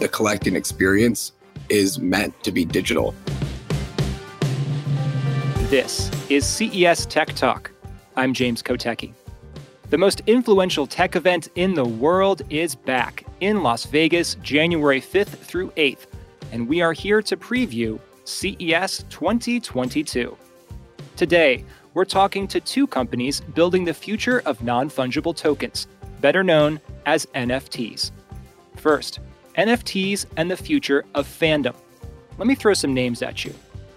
the collecting experience is meant to be digital. This is CES Tech Talk. I'm James Kotecki. The most influential tech event in the world is back in Las Vegas, January 5th through 8th, and we are here to preview CES 2022. Today, we're talking to two companies building the future of non fungible tokens, better known as NFTs. First, NFTs and the future of fandom. Let me throw some names at you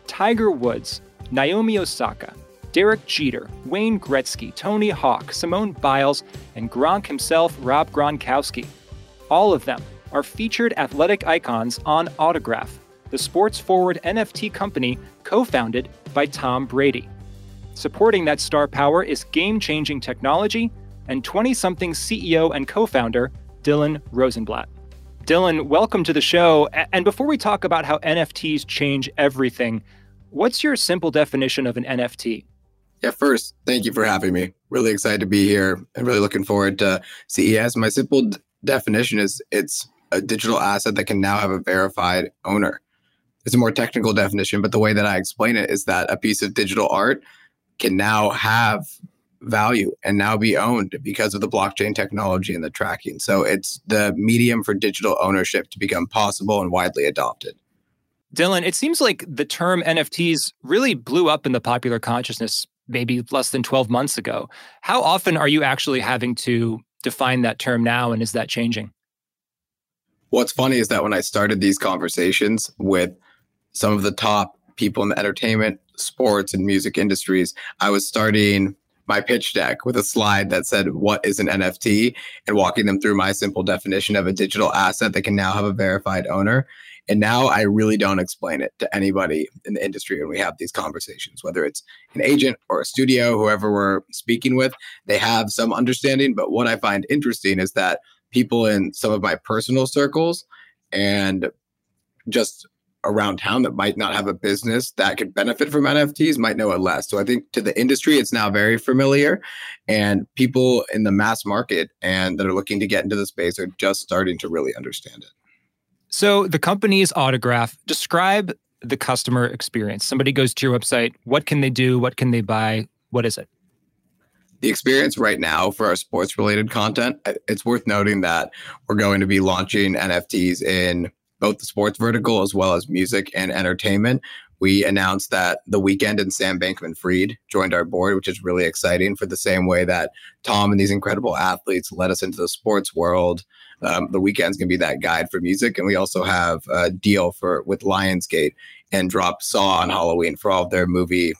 Tiger Woods, Naomi Osaka, Derek Jeter, Wayne Gretzky, Tony Hawk, Simone Biles, and Gronk himself, Rob Gronkowski. All of them are featured athletic icons on Autograph, the sports forward NFT company co founded by Tom Brady. Supporting that star power is game changing technology and 20 something CEO and co founder Dillon Rosenblatt. Dillon, welcome to the show. And before we talk about how NFTs change everything, what's your simple definition of an NFT? Yeah, first, thank you for having me. Really excited to be here and really looking forward to CES. My simple d- definition is it's a digital asset that can now have a verified owner. It's a more technical definition, but the way that I explain it is that a piece of digital art can now have value and now be owned because of the blockchain technology and the tracking. So it's the medium for digital ownership to become possible and widely adopted. Dillon, it seems like the term NFTs really blew up in the popular consciousness maybe less than 12 months ago. How often are you actually having to define that term now, and is that changing? What's funny is that when I started these conversations with some of the top people in the entertainment, sports, and music industries, I was starting my pitch deck with a slide that said, What is an NFT? and walking them through my simple definition of a digital asset that can now have a verified owner. And now I really don't explain it to anybody in the industry when we have these conversations, whether it's an agent or a studio, whoever we're speaking with, they have some understanding. But what I find interesting is that people in some of my personal circles and just around town that might not have a business that could benefit from NFTs might know it less. So I think to the industry, it's now very familiar, and people in the mass market and that are looking to get into the space are just starting to really understand it. So the company's autograph, describe the customer experience. Somebody goes to your website. What can they do? What can they buy? What is it? The experience right now for our sports related content, it's worth noting that we're going to be launching NFTs in both the sports vertical as well as music and entertainment. We announced that the Weeknd and Sam Bankman Fried joined our board, which is really exciting for the same way that Tom and these incredible athletes led us into the sports world um, the Weeknd's going to be that guide for music, and we also have a deal for with Lionsgate and drop Saw on Halloween for all of their movie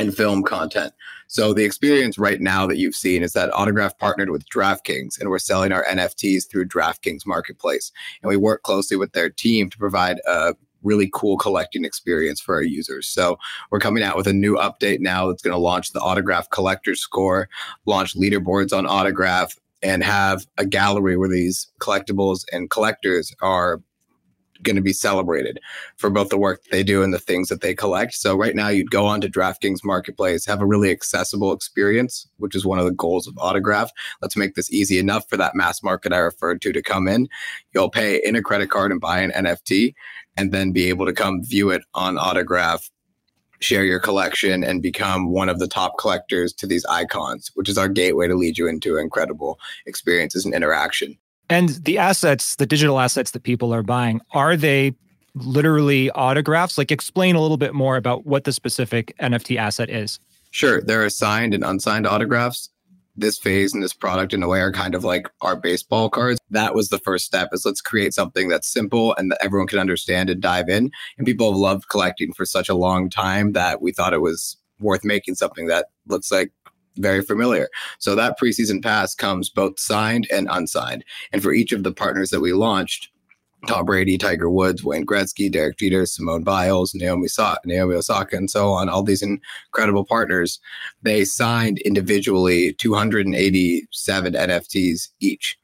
and film content. So the experience right now that you've seen is that Autograph partnered with DraftKings, and we're selling our NFTs through DraftKings Marketplace, and we work closely with their team to provide a really cool collecting experience for our users. So we're coming out with a new update now that's going to launch the Autograph Collector Score, launch leaderboards on Autograph, and have a gallery where these collectibles and collectors are going to be celebrated for both the work they do and the things that they collect. So right now you'd go on to DraftKings Marketplace, have a really accessible experience, which is one of the goals of Autograph. Let's make this easy enough for that mass market I referred to to come in. You'll pay in a credit card and buy an NFT and then be able to come view it on Autograph share your collection and become one of the top collectors to these icons, which is our gateway to lead you into incredible experiences and interaction. And the assets, the digital assets that people are buying, are they literally autographs? Like, explain a little bit more about what the specific NFT asset is. Sure. There are signed and unsigned autographs this phase and this product in a way are kind of like our baseball cards. That was the first step is let's create something that's simple and that everyone can understand and dive in. And people have loved collecting for such a long time that we thought it was worth making something that looks like very familiar. So that preseason pass comes both signed and unsigned. And for each of the partners that we launched, Tom Brady, Tiger Woods, Wayne Gretzky, Derek Jeter, Simone Biles, Naomi, Naomi Osaka, and so on, all these incredible partners, they signed individually 287 NFTs each.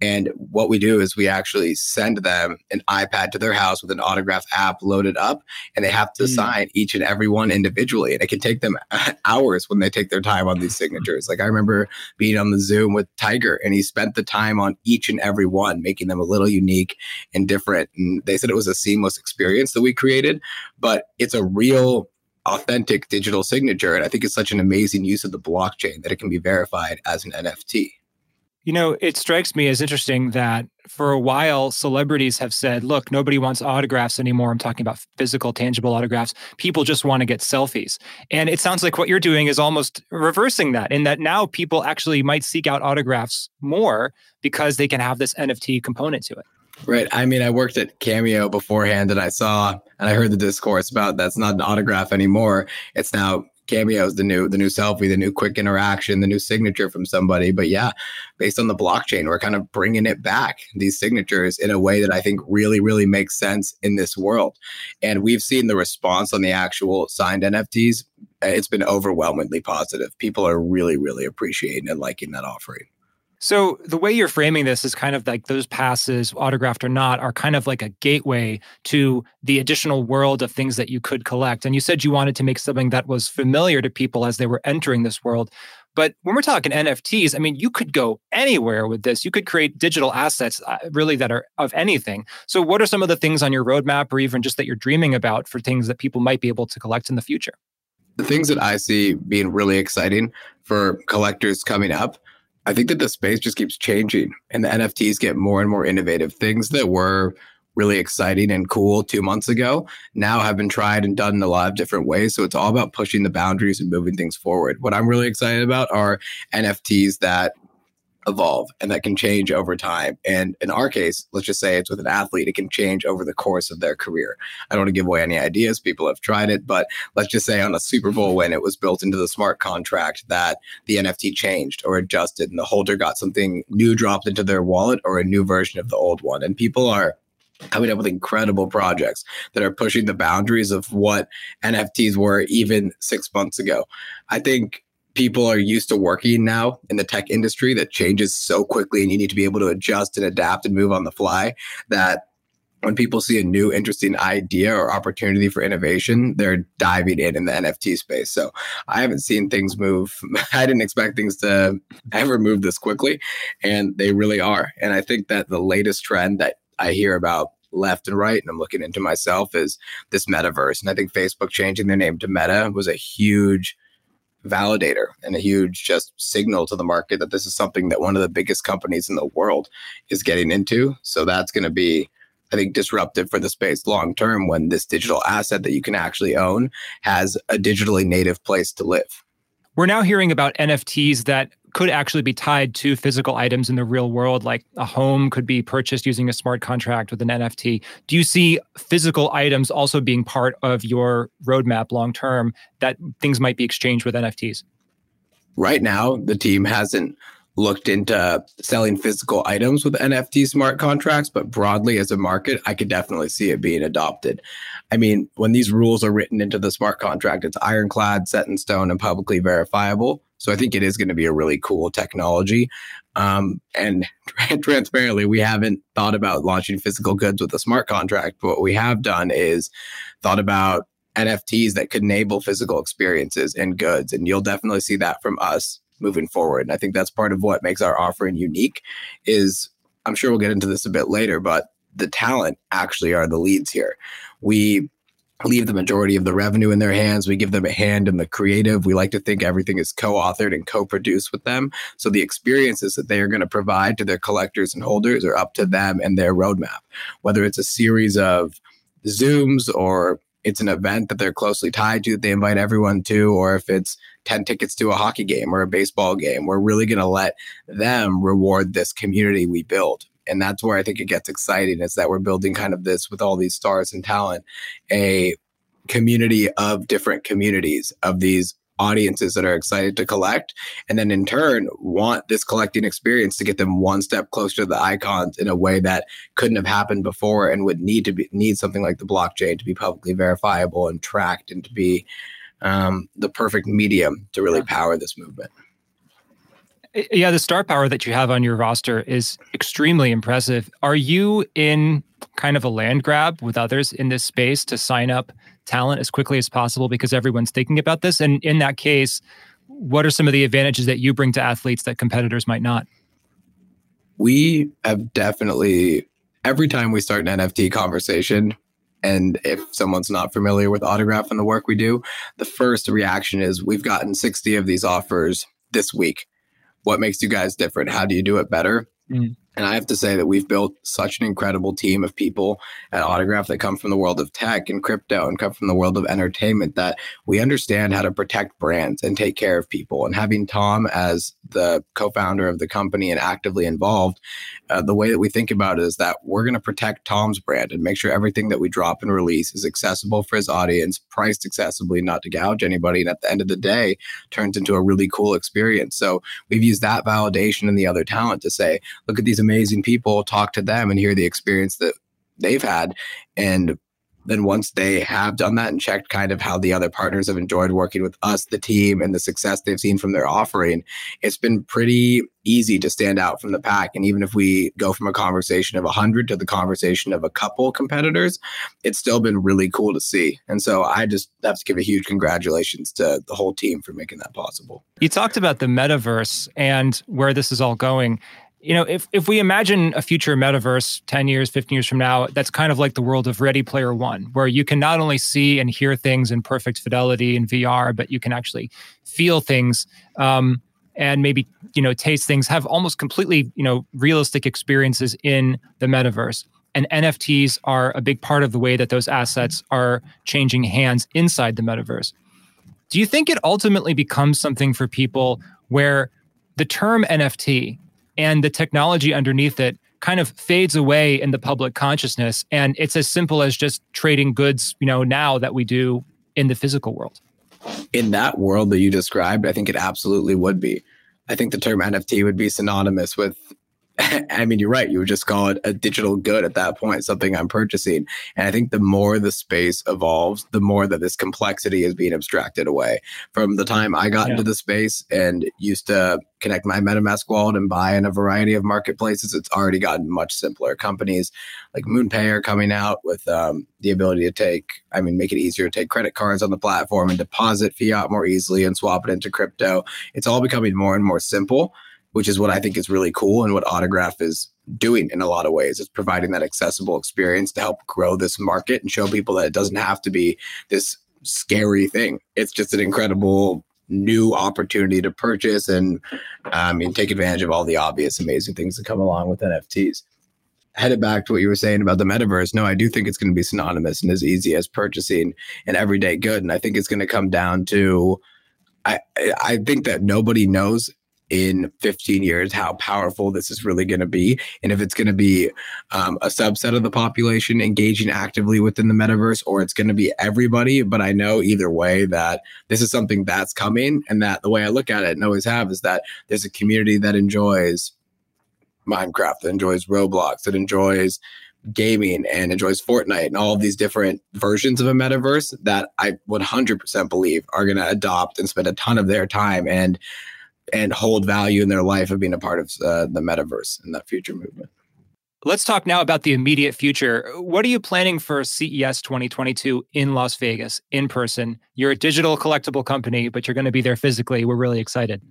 And what we do is we actually send them an iPad to their house with an autograph app loaded up, and they have to mm. sign each and every one individually. And it can take them hours when they take their time on these signatures. Like I remember being on the Zoom with Tiger, and he spent the time on each and every one, making them a little unique and different. And they said it was a seamless experience that we created, but it's a real authentic digital signature. And I think it's such an amazing use of the blockchain that it can be verified as an NFT. You know, it strikes me as interesting that for a while, celebrities have said, look, nobody wants autographs anymore. I'm talking about physical, tangible autographs. People just want to get selfies. And it sounds like what you're doing is almost reversing that, in that now people actually might seek out autographs more because they can have this NFT component to it. Right. I mean, I worked at Cameo beforehand and I saw and I heard the discourse about that's not an autograph anymore. It's now Cameo is the new the new selfie, the new quick interaction, the new signature from somebody. But yeah, based on the blockchain, we're kind of bringing it back these signatures in a way that I think really really makes sense in this world. And we've seen the response on the actual signed NFTs. It's been overwhelmingly positive. People are really really appreciating and liking that offering. So the way you're framing this is kind of like those passes, autographed or not, are kind of like a gateway to the additional world of things that you could collect. And you said you wanted to make something that was familiar to people as they were entering this world. But when we're talking NFTs, I mean, you could go anywhere with this. You could create digital assets uh, really that are of anything. So, what are some of the things on your roadmap or even just that you're dreaming about for things that people might be able to collect in the future? The things that I see being really exciting for collectors coming up I think that the space just keeps changing and the NFTs get more and more innovative. Things that were really exciting and cool two months ago now have been tried and done in a lot of different ways. So it's all about pushing the boundaries and moving things forward. What I'm really excited about are NFTs that evolve and that can change over time. And in our case, let's just say it's with an athlete, it can change over the course of their career. I don't want to give away any ideas. People have tried it, but let's just say on a Super Bowl win, it was built into the smart contract that the NFT changed or adjusted and the holder got something new dropped into their wallet or a new version of the old one. And people are coming up with incredible projects that are pushing the boundaries of what NFTs were even six months ago. I think people are used to working now in the tech industry that changes so quickly and you need to be able to adjust and adapt and move on the fly that when people see a new interesting idea or opportunity for innovation, they're diving in in the NFT space. So I haven't seen things move. I didn't expect things to ever move this quickly, and they really are. And I think that the latest trend that I hear about left and right, and I'm looking into myself, is this metaverse. And I think Facebook changing their name to Meta was a huge validator and a huge just signal to the market that this is something that one of the biggest companies in the world is getting into. So that's going to be, I think, disruptive for the space long term when this digital asset that you can actually own has a digitally native place to live. We're now hearing about NFTs that could actually be tied to physical items in the real world, like a home could be purchased using a smart contract with an NFT. Do you see physical items also being part of your roadmap long term that things might be exchanged with NFTs? Right now, the team hasn't looked into selling physical items with NFT smart contracts, but broadly as a market, I could definitely see it being adopted. I mean, when these rules are written into the smart contract, it's ironclad, set in stone, and publicly verifiable. So I think it is going to be a really cool technology. Um, and transparently, we haven't thought about launching physical goods with a smart contract. But what we have done is thought about NFTs that could enable physical experiences and goods. And you'll definitely see that from us moving forward. And I think that's part of what makes our offering unique is I'm sure we'll get into this a bit later, but the talent actually are the leads here. We leave the majority of the revenue in their hands. We give them a hand in the creative. We like to think everything is co authored and co produced with them. So the experiences that they are going to provide to their collectors and holders are up to them and their roadmap, whether it's a series of Zooms or it's an event that they're closely tied to, that they invite everyone to, or if it's 10 tickets to a hockey game or a baseball game, we're really going to let them reward this community we build. And that's where I think it gets exciting is that we're building kind of this with all these stars and talent, a community of different communities of these audiences that are excited to collect and then in turn want this collecting experience to get them one step closer to the icons in a way that couldn't have happened before and would need to be need something like the blockchain to be publicly verifiable and tracked and to be um, the perfect medium to really power this movement Yeah, the star power that you have on your roster is extremely impressive. Are you in kind of a land grab with others in this space to sign up talent as quickly as possible because everyone's thinking about this? And in that case, what are some of the advantages that you bring to athletes that competitors might not? We have definitely, every time we start an NFT conversation, and if someone's not familiar with autograph and the work we do, the first reaction is we've gotten 60 of these offers this week. What makes you guys different? How do you do it better? Mm. And I have to say that we've built such an incredible team of people at Autograph that come from the world of tech and crypto and come from the world of entertainment that we understand how to protect brands and take care of people. And having Tom as the co founder of the company and actively involved, uh, the way that we think about it is that we're going to protect Tom's brand and make sure everything that we drop and release is accessible for his audience, priced accessibly, not to gouge anybody. And at the end of the day, turns into a really cool experience. So we've used that validation and the other talent to say, look at these amazing people, talk to them and hear the experience that they've had. And then once they have done that and checked kind of how the other partners have enjoyed working with us, the team, and the success they've seen from their offering, it's been pretty easy to stand out from the pack. And even if we go from a conversation of 100 to the conversation of a couple competitors, it's still been really cool to see. And so I just have to give a huge congratulations to the whole team for making that possible. You talked about the metaverse and where this is all going you know, if if we imagine a future metaverse 10 years, 15 years from now, that's kind of like the world of Ready Player One, where you can not only see and hear things in perfect fidelity in VR, but you can actually feel things um, and maybe, you know, taste things, have almost completely, you know, realistic experiences in the metaverse. And NFTs are a big part of the way that those assets are changing hands inside the metaverse. Do you think it ultimately becomes something for people where the term NFT and the technology underneath it kind of fades away in the public consciousness. And it's as simple as just trading goods you know now that we do in the physical world. In that world that you described i think it absolutely would be. I think the term nft would be synonymous with I mean, you're right. You would just call it a digital good at that point, something I'm purchasing. And I think the more the space evolves, the more that this complexity is being abstracted away. From the time I got yeah. into the space and used to connect my MetaMask wallet and buy in a variety of marketplaces, it's already gotten much simpler. Companies like MoonPay are coming out with um, the ability to take, I mean, make it easier to take credit cards on the platform and deposit fiat more easily and swap it into crypto. It's all becoming more and more simple which is what I think is really cool and what Autograph is doing in a lot of ways. It's providing that accessible experience to help grow this market and show people that it doesn't have to be this scary thing. It's just an incredible new opportunity to purchase and I mean take advantage of all the obvious amazing things that come along with NFTs. Headed back to what you were saying about the metaverse, no, I do think it's going to be synonymous and as easy as purchasing an everyday good. And I think it's going to come down to I I think that nobody knows in 15 years how powerful this is really going to be and if it's going to be um, a subset of the population engaging actively within the metaverse or it's going to be everybody but i know either way that this is something that's coming and that the way i look at it and always have is that there's a community that enjoys minecraft that enjoys roblox that enjoys gaming and enjoys Fortnite and all of these different versions of a metaverse that I 100% believe are going to adopt and spend a ton of their time and and hold value in their life of being a part of uh, the metaverse and that future movement. Let's talk now about the immediate future. What are you planning for CES 2022 in Las Vegas in person? You're a digital collectible company, but you're going to be there physically. We're really excited.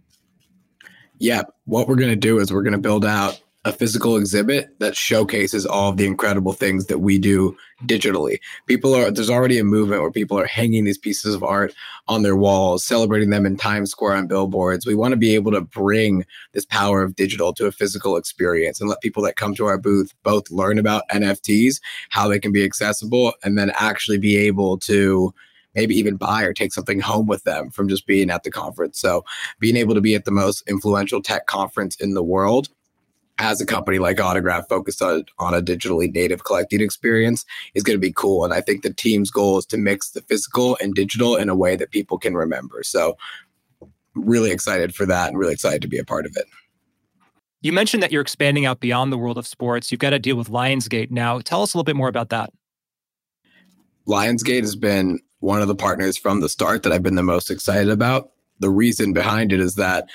Yeah, what we're going to do is we're going to build out a physical exhibit that showcases all of the incredible things that we do digitally. People are there's already a movement where people are hanging these pieces of art on their walls, celebrating them in Times Square on billboards. We want to be able to bring this power of digital to a physical experience and let people that come to our booth both learn about NFTs, how they can be accessible, and then actually be able to maybe even buy or take something home with them from just being at the conference. So, being able to be at the most influential tech conference in the world as a company like Autograph focused on, on a digitally native collecting experience is going to be cool. And I think the team's goal is to mix the physical and digital in a way that people can remember. So, really excited for that and really excited to be a part of it. You mentioned that you're expanding out beyond the world of sports. You've got to deal with Lionsgate now. Tell us a little bit more about that. Lionsgate has been one of the partners from the start that I've been the most excited about. The reason behind it is that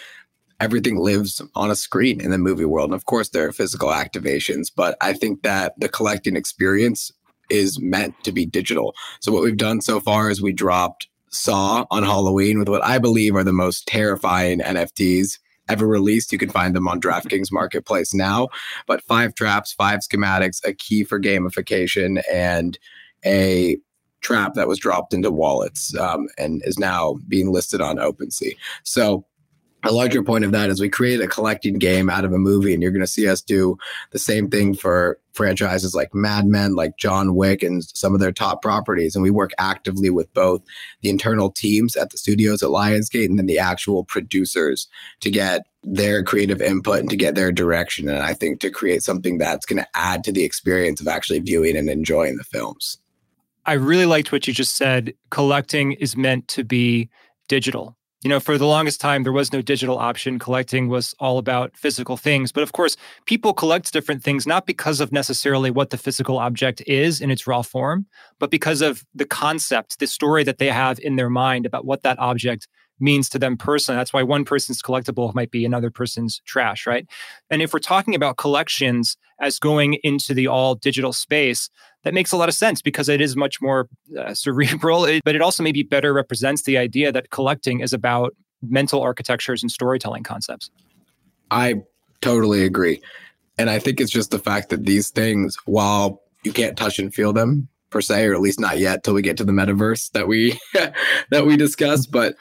everything lives on a screen in the movie world. And of course, there are physical activations, but I think that the collecting experience is meant to be digital. So, what we've done so far is we dropped Saw on Halloween with what I believe are the most terrifying NFTs ever released. You can find them on DraftKings Marketplace now. But five traps, five schematics, a key for gamification, and a trap that was dropped into wallets um, and is now being listed on OpenSea. So a larger point of that is we created a collecting game out of a movie, and you're going to see us do the same thing for franchises like Mad Men, like John Wick, and some of their top properties. And we work actively with both the internal teams at the studios at Lionsgate and then the actual producers to get their creative input and to get their direction. And I think to create something that's going to add to the experience of actually viewing and enjoying the films. I really liked what you just said. Collecting is meant to be digital you know, for the longest time, there was no digital option. Collecting was all about physical things. But of course, people collect different things not because of necessarily what the physical object is in its raw form, but because of the concept, the story that they have in their mind about what that object means to them personally. That's why one person's collectible might be another person's trash, right? And if we're talking about collections as going into the all digital space, that makes a lot of sense because it is much more uh, cerebral, but it also maybe better represents the idea that collecting is about mental architectures and storytelling concepts. I totally agree. And I think it's just the fact that these things, while you can't touch and feel them per se, or at least not yet till we get to the metaverse that we that we discuss, but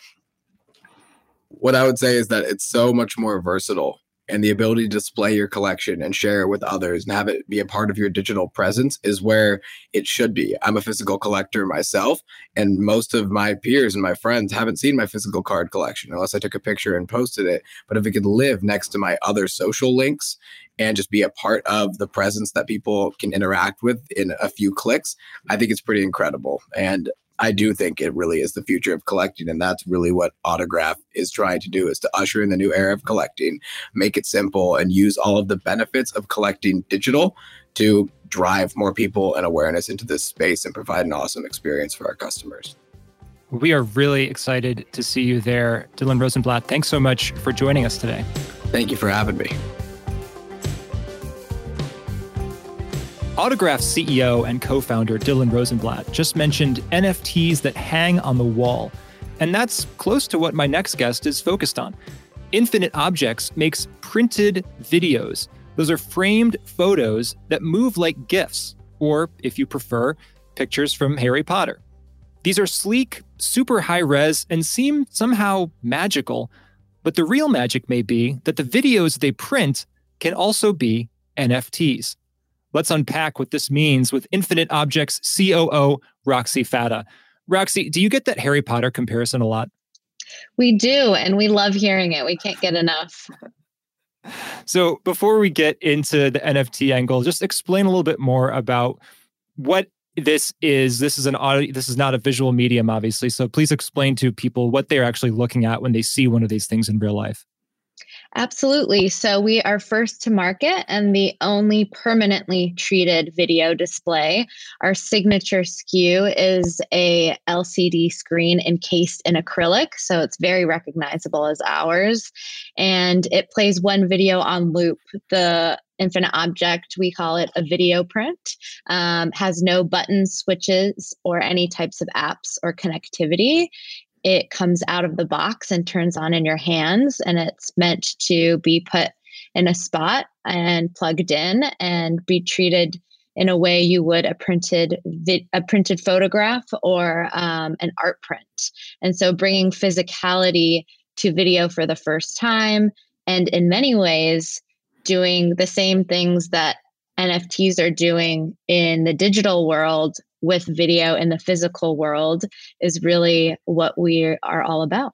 what I would say is that it's so much more versatile and the ability to display your collection and share it with others and have it be a part of your digital presence is where it should be. I'm a physical collector myself, and most of my peers and my friends haven't seen my physical card collection unless I took a picture and posted it. But if it could live next to my other social links and just be a part of the presence that people can interact with in a few clicks, I think it's pretty incredible. And I do think it really is the future of collecting. And that's really what Autograph is trying to do is to usher in the new era of collecting, make it simple and use all of the benefits of collecting digital to drive more people and awareness into this space and provide an awesome experience for our customers. We are really excited to see you there. Dillon Rosenblatt, thanks so much for joining us today. Thank you for having me. Autograph CEO and co founder Dillon Rosenblatt just mentioned NFTs that hang on the wall. And that's close to what my next guest is focused on. Infinite Objects makes printed videos. Those are framed photos that move like GIFs, or if you prefer, pictures from Harry Potter. These are sleek, super high res, and seem somehow magical. But the real magic may be that the videos they print can also be NFTs. Let's unpack what this means with Infinite Objects COO Roxy Fata. Roxy, do you get that Harry Potter comparison a lot? We do, and we love hearing it. We can't get enough. So, before we get into the NFT angle, just explain a little bit more about what this is. This is an audio, this is not a visual medium, obviously. So, please explain to people what they're actually looking at when they see one of these things in real life. Absolutely. So we are first to market and the only permanently treated video display. Our signature SKU is a LCD screen encased in acrylic, so it's very recognizable as ours. And it plays one video on loop. The infinite object, we call it a video print, um, has no button switches or any types of apps or connectivity it comes out of the box and turns on in your hands and it's meant to be put in a spot and plugged in and be treated in a way you would a printed vi- a printed photograph or um, an art print. And so bringing physicality to video for the first time and in many ways doing the same things that nfts are doing in the digital world with video in the physical world is really what we are all about.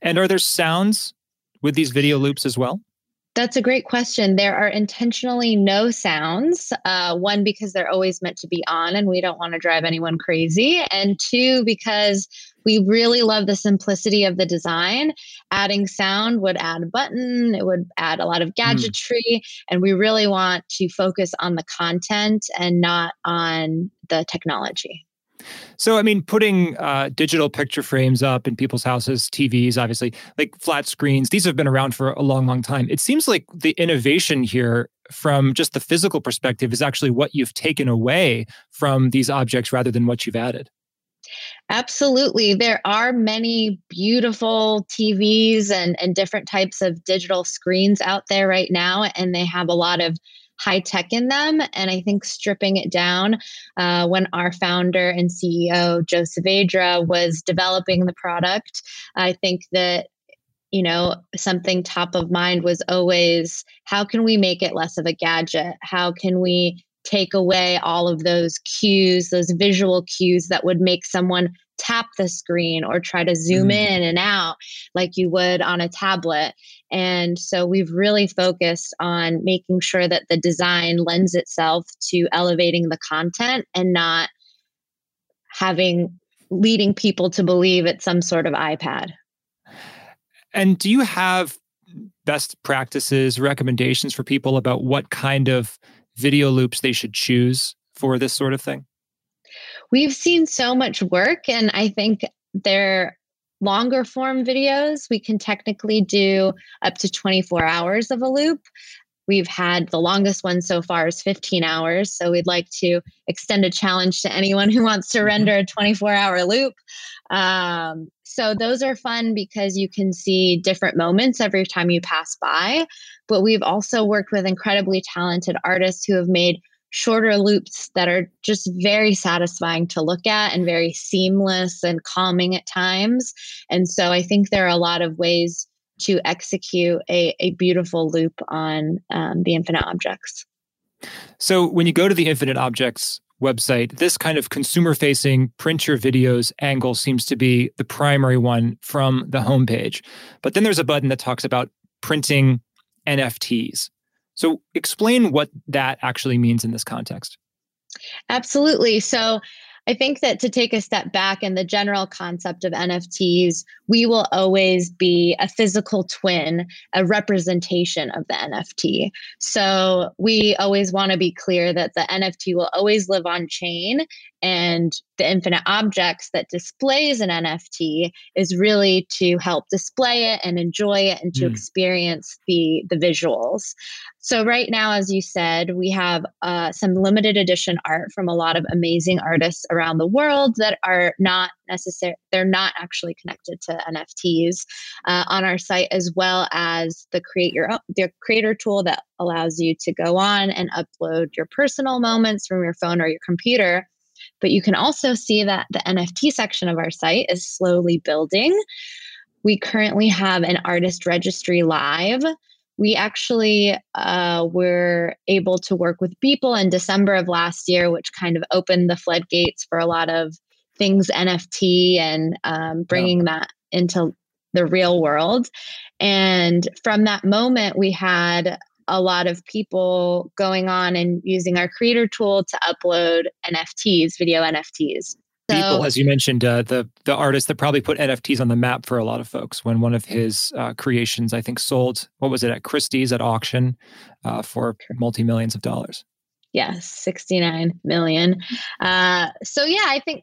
And are there sounds with these video loops as well? That's a great question. There are intentionally no sounds. Uh, one, because they're always meant to be on and we don't want to drive anyone crazy. And two, because we really love the simplicity of the design. Adding sound would add a button, it would add a lot of hmm. gadgetry. Mm. And we really want to focus on the content and not on the technology. So, I mean, putting uh, digital picture frames up in people's houses, TVs, obviously, like flat screens, these have been around for a long, long time. It seems like the innovation here from just the physical perspective is actually what you've taken away from these objects rather than what you've added. Absolutely. There are many beautiful TVs and, and different types of digital screens out there right now, and they have a lot of high tech in them. And I think stripping it down uh, when our founder and CEO, Joe Saavedra, was developing the product, I think that you know, something top of mind was always how can we make it less of a gadget? How can we take away all of those cues, those visual cues that would make someone tap the screen or try to zoom mm. in and out like you would on a tablet. And so we've really focused on making sure that the design lends itself to elevating the content and not having leading people to believe it's some sort of iPad. And do you have best practices, recommendations for people about what kind of video loops they should choose for this sort of thing? We've seen so much work, and I think they're longer form videos. We can technically do up to 24 hours of a loop. We've had the longest one so far is 15 hours. So we'd like to extend a challenge to anyone who wants to mm-hmm. render a 24 hour loop. Um, so those are fun because you can see different moments every time you pass by. But we've also worked with incredibly talented artists who have made shorter loops that are just very satisfying to look at and very seamless and calming at times. And so I think there are a lot of ways to execute a, a beautiful loop on um, the infinite objects. So when you go to the infinite objects website, this kind of consumer facing print your videos angle seems to be the primary one from the homepage. But then there's a button that talks about printing NFTs. So explain what that actually means in this context. Absolutely. So I think that to take a step back in the general concept of NFTs, we will always be a physical twin, a representation of the NFT. So we always want to be clear that the NFT will always live on chain and the infinite objects that displays an NFT is really to help display it and enjoy it and to mm. experience the the visuals. So right now, as you said, we have uh, some limited edition art from a lot of amazing artists around the world that are not necessary. They're not actually connected to NFTs uh, on our site, as well as the create your own, the creator tool that allows you to go on and upload your personal moments from your phone or your computer but you can also see that the NFT section of our site is slowly building. We currently have an artist registry live. We actually uh, were able to work with Beeple in December of last year, which kind of opened the floodgates for a lot of things NFT and um, bringing yeah. that into the real world. And from that moment, we had a lot of people going on and using our creator tool to upload NFTs, video NFTs. So, Beeple, as you mentioned, uh, the the artist that probably put NFTs on the map for a lot of folks. When one of his uh, creations, I think, sold what was it at Christie's at auction uh, for multi millions of dollars. Yes, sixty nine million. Uh, so yeah, I think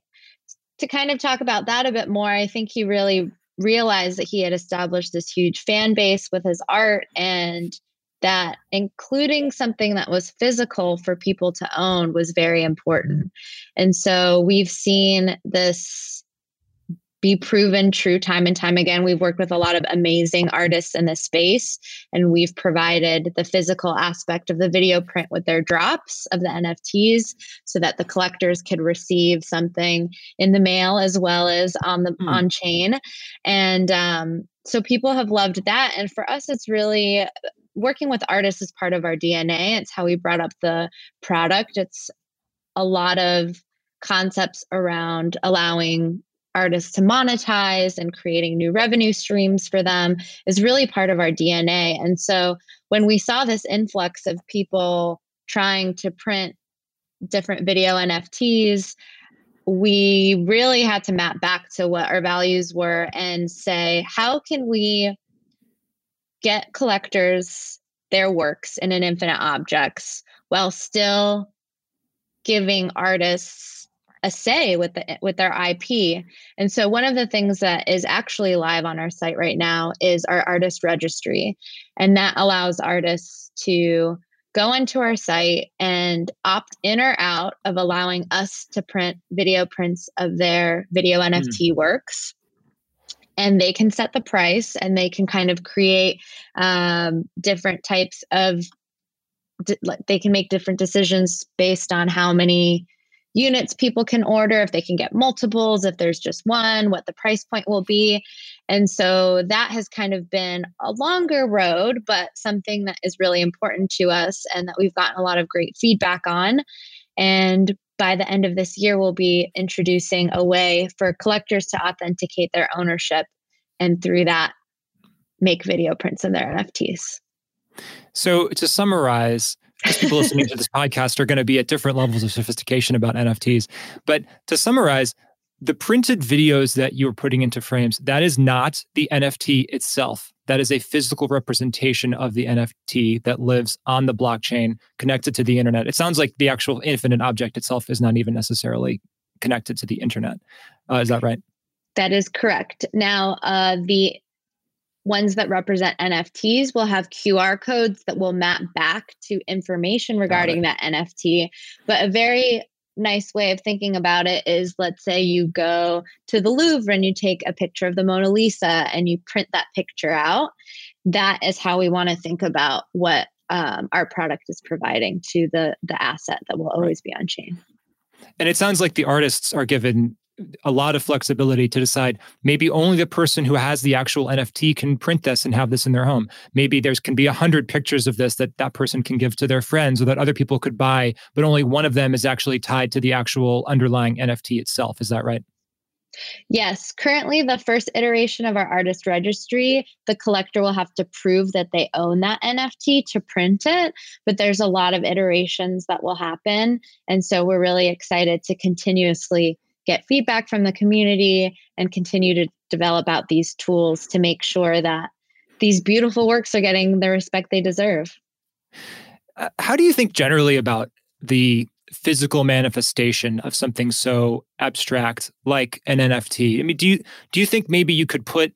to kind of talk about that a bit more, I think he really realized that he had established this huge fan base with his art and that including something that was physical for people to own was very important. And so we've seen this be proven true time and time again. We've worked with a lot of amazing artists in this space, and we've provided the physical aspect of the video print with their drops of the NFTs so that the collectors could receive something in the mail as well as on the mm. on chain. And um, so people have loved that. And for us, it's really working with artists is part of our DNA. It's how we brought up the product. It's a lot of concepts around allowing artists to monetize and creating new revenue streams for them is really part of our DNA. And so when we saw this influx of people trying to print different video NFTs, we really had to map back to what our values were and say, how can we get collectors their works in an infinite objects while still giving artists a say with the with their IP. And so one of the things that is actually live on our site right now is our artist registry. And that allows artists to go into our site and opt in or out of allowing us to print video prints of their video NFT mm. works. And they can set the price and they can kind of create um, different types of, they can make different decisions based on how many units people can order, if they can get multiples, if there's just one, what the price point will be. And so that has kind of been a longer road, but something that is really important to us and that we've gotten a lot of great feedback on. And by the end of this year, we'll be introducing a way for collectors to authenticate their ownership and through that, make video prints of their NFTs. So, to summarize, people listening to this podcast are going to be at different levels of sophistication about NFTs. But to summarize, the printed videos that you're putting into frames, that is not the NFT itself. That is a physical representation of the NFT that lives on the blockchain connected to the internet. It sounds like the actual infinite object itself is not even necessarily connected to the internet. Uh, is that right? That is correct. Now, uh, the ones that represent NFTs will have QR codes that will map back to information regarding that NFT. But a very nice way of thinking about it is let's say you go to the Louvre and you take a picture of the Mona Lisa and you print that picture out. That is how we want to think about what um, our product is providing to the the asset that will always be on chain. And it sounds like the artists are given a lot of flexibility to decide maybe only the person who has the actual NFT can print this and have this in their home. Maybe there's can be a hundred pictures of this that that person can give to their friends or that other people could buy, but only one of them is actually tied to the actual underlying NFT itself. Is that right? Yes, currently the first iteration of our artist registry, the collector will have to prove that they own that NFT to print it, but there's a lot of iterations that will happen. And so we're really excited to continuously get feedback from the community and continue to develop out these tools to make sure that these beautiful works are getting the respect they deserve. Uh, how do you think generally about the physical manifestation of something so abstract like an NFT? I mean, do you do you think maybe you could put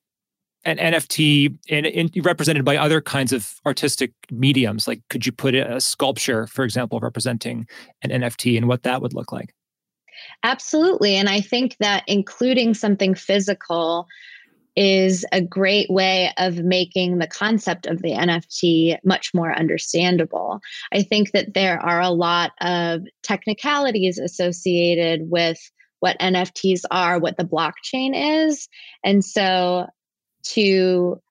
an NFT in, in, represented by other kinds of artistic mediums? Like, could you put a sculpture, for example, representing an NFT, and what that would look like? Absolutely. And I think that including something physical is a great way of making the concept of the NFT much more understandable. I think that there are a lot of technicalities associated with what NFTs are, what the blockchain is. And so to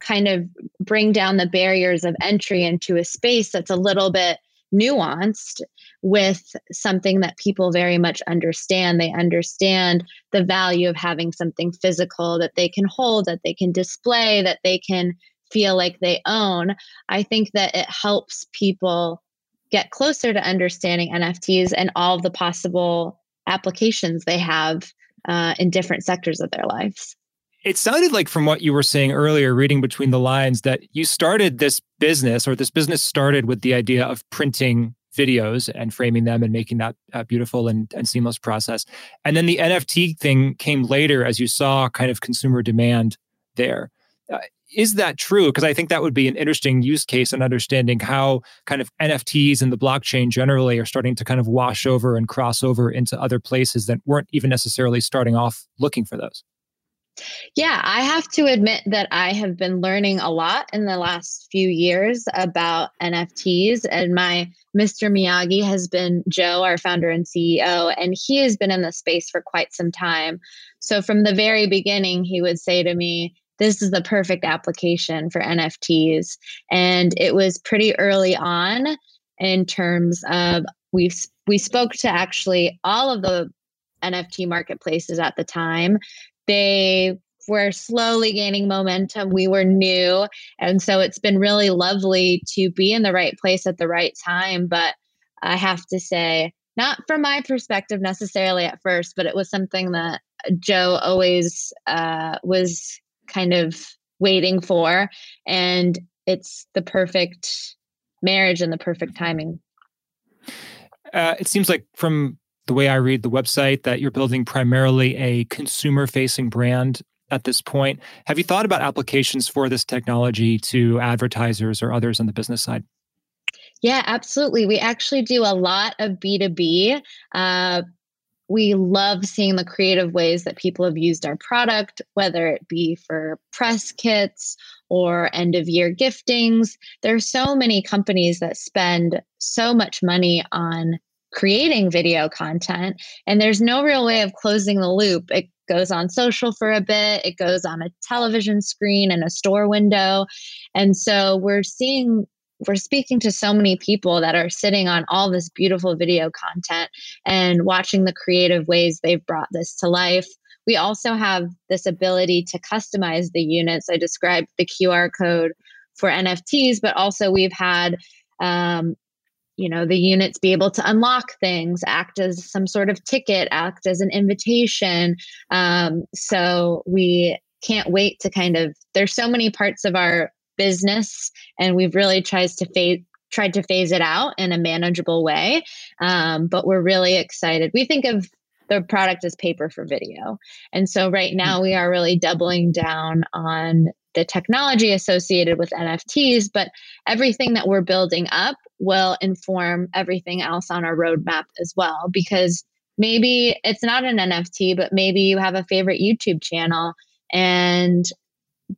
kind of bring down the barriers of entry into a space that's a little bit nuanced with something that people very much understand. They understand the value of having something physical that they can hold, that they can display, that they can feel like they own. I think that it helps people get closer to understanding NFTs and all of the possible applications they have uh, in different sectors of their lives. It sounded like from what you were saying earlier, reading between the lines, that you started this business or this business started with the idea of printing videos and framing them and making that uh, beautiful and, and seamless process. And then the NFT thing came later as you saw kind of consumer demand there. Uh, is that true? Because I think that would be an interesting use case in understanding how kind of NFTs and the blockchain generally are starting to kind of wash over and cross over into other places that weren't even necessarily starting off looking for those. Yeah, I have to admit that I have been learning a lot in the last few years about NFTs. And my Mr. Miyagi has been Joe, our founder and CEO, and he has been in the space for quite some time. So from the very beginning, he would say to me, this is the perfect application for NFTs. And it was pretty early on in terms of we've we spoke to actually all of the NFT marketplaces at the time they were slowly gaining momentum. We were new. And so it's been really lovely to be in the right place at the right time. But I have to say, not from my perspective necessarily at first, but it was something that Joe always uh, was kind of waiting for. And it's the perfect marriage and the perfect timing. Uh, it seems like from the way I read the website, that you're building primarily a consumer facing brand at this point. Have you thought about applications for this technology to advertisers or others on the business side? Yeah, absolutely. We actually do a lot of B2B. Uh, we love seeing the creative ways that people have used our product, whether it be for press kits or end of year giftings. There are so many companies that spend so much money on creating video content, and there's no real way of closing the loop. It goes on social for a bit, it goes on a television screen and a store window. And so we're seeing we're speaking to so many people that are sitting on all this beautiful video content and watching the creative ways they've brought this to life. We also have this ability to customize the units. I described the QR code for NFTs, but also we've had um, you know the units be able to unlock things act as some sort of ticket act as an invitation. Um, so we can't wait to kind of there's so many parts of our business and we've really tried to phase tried to phase it out in a manageable way. Um, but we're really excited. We think of the product as paper for video. And so right now we are really doubling down on the technology associated with nfts but everything that we're building up will inform everything else on our roadmap as well because maybe it's not an nft but maybe you have a favorite youtube channel and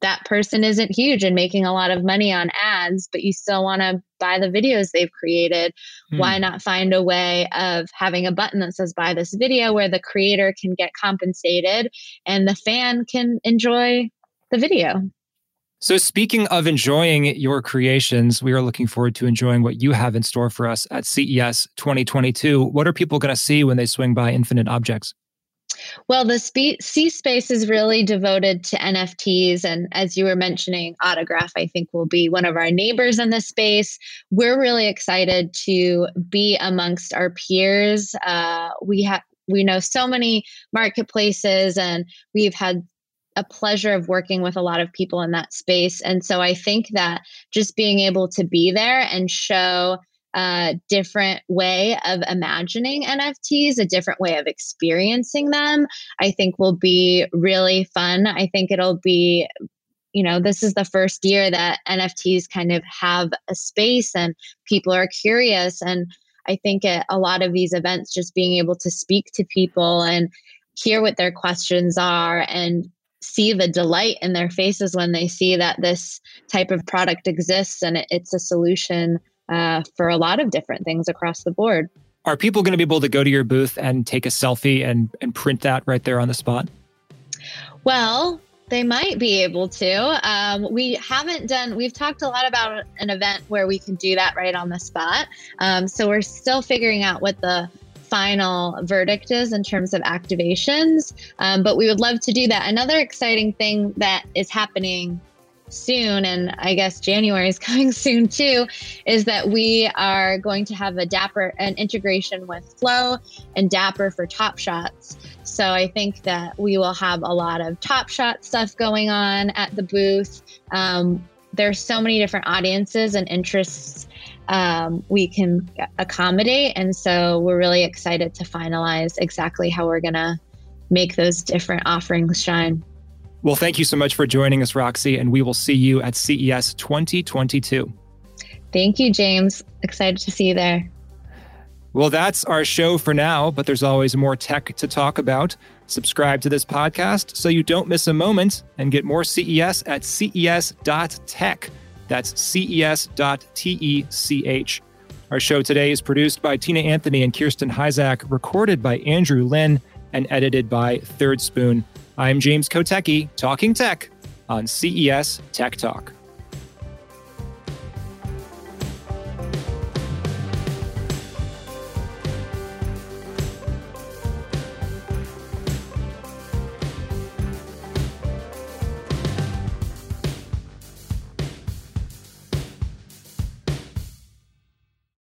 that person isn't huge and making a lot of money on ads, but you still want to buy the videos they've created. Hmm. Why not find a way of having a button that says buy this video where the creator can get compensated and the fan can enjoy the video? So, speaking of enjoying your creations, we are looking forward to enjoying what you have in store for us at CES 2022. What are people going to see when they swing by Infinite Objects? Well, the C space is really devoted to NFTs. And as you were mentioning, Autograph, I think, will be one of our neighbors in this space. We're really excited to be amongst our peers. Uh, we have we know so many marketplaces and we've had a pleasure of working with a lot of people in that space. And so I think that just being able to be there and show a different way of imagining NFTs, a different way of experiencing them, I think will be really fun. I think it'll be you know, this is the first year that NFTs kind of have a space and people are curious. And I think at a lot of these events, just being able to speak to people and hear what their questions are and see the delight in their faces when they see that this type of product exists and it's a solution uh, for a lot of different things across the board. Are people going to be able to go to your booth and take a selfie and, and print that right there on the spot? Well, they might be able to. Um, we haven't done, we've talked a lot about an event where we can do that right on the spot. Um, so we're still figuring out what the final verdict is in terms of activations, um, but we would love to do that. Another exciting thing that is happening soon, and I guess January is coming soon too, is that we are going to have a Dapper an integration with Flow and Dapper for Top Shots. So I think that we will have a lot of Top Shot stuff going on at the booth. Um, there's so many different audiences and interests um, we can accommodate, and so we're really excited to finalize exactly how we're gonna make those different offerings shine. Well, thank you so much for joining us, Roxy, and we will see you at CES 2022. Thank you, James. Excited to see you there. Well, that's our show for now, but there's always more tech to talk about. Subscribe to this podcast so you don't miss a moment and get more CES at ces.tech. That's ces.tech. Our show today is produced by Tina Anthony and Kirsten Heisak, recorded by Andrew Lynn, and edited by Third Spoon. I'm James Kotecki, talking tech on CES Tech Talk.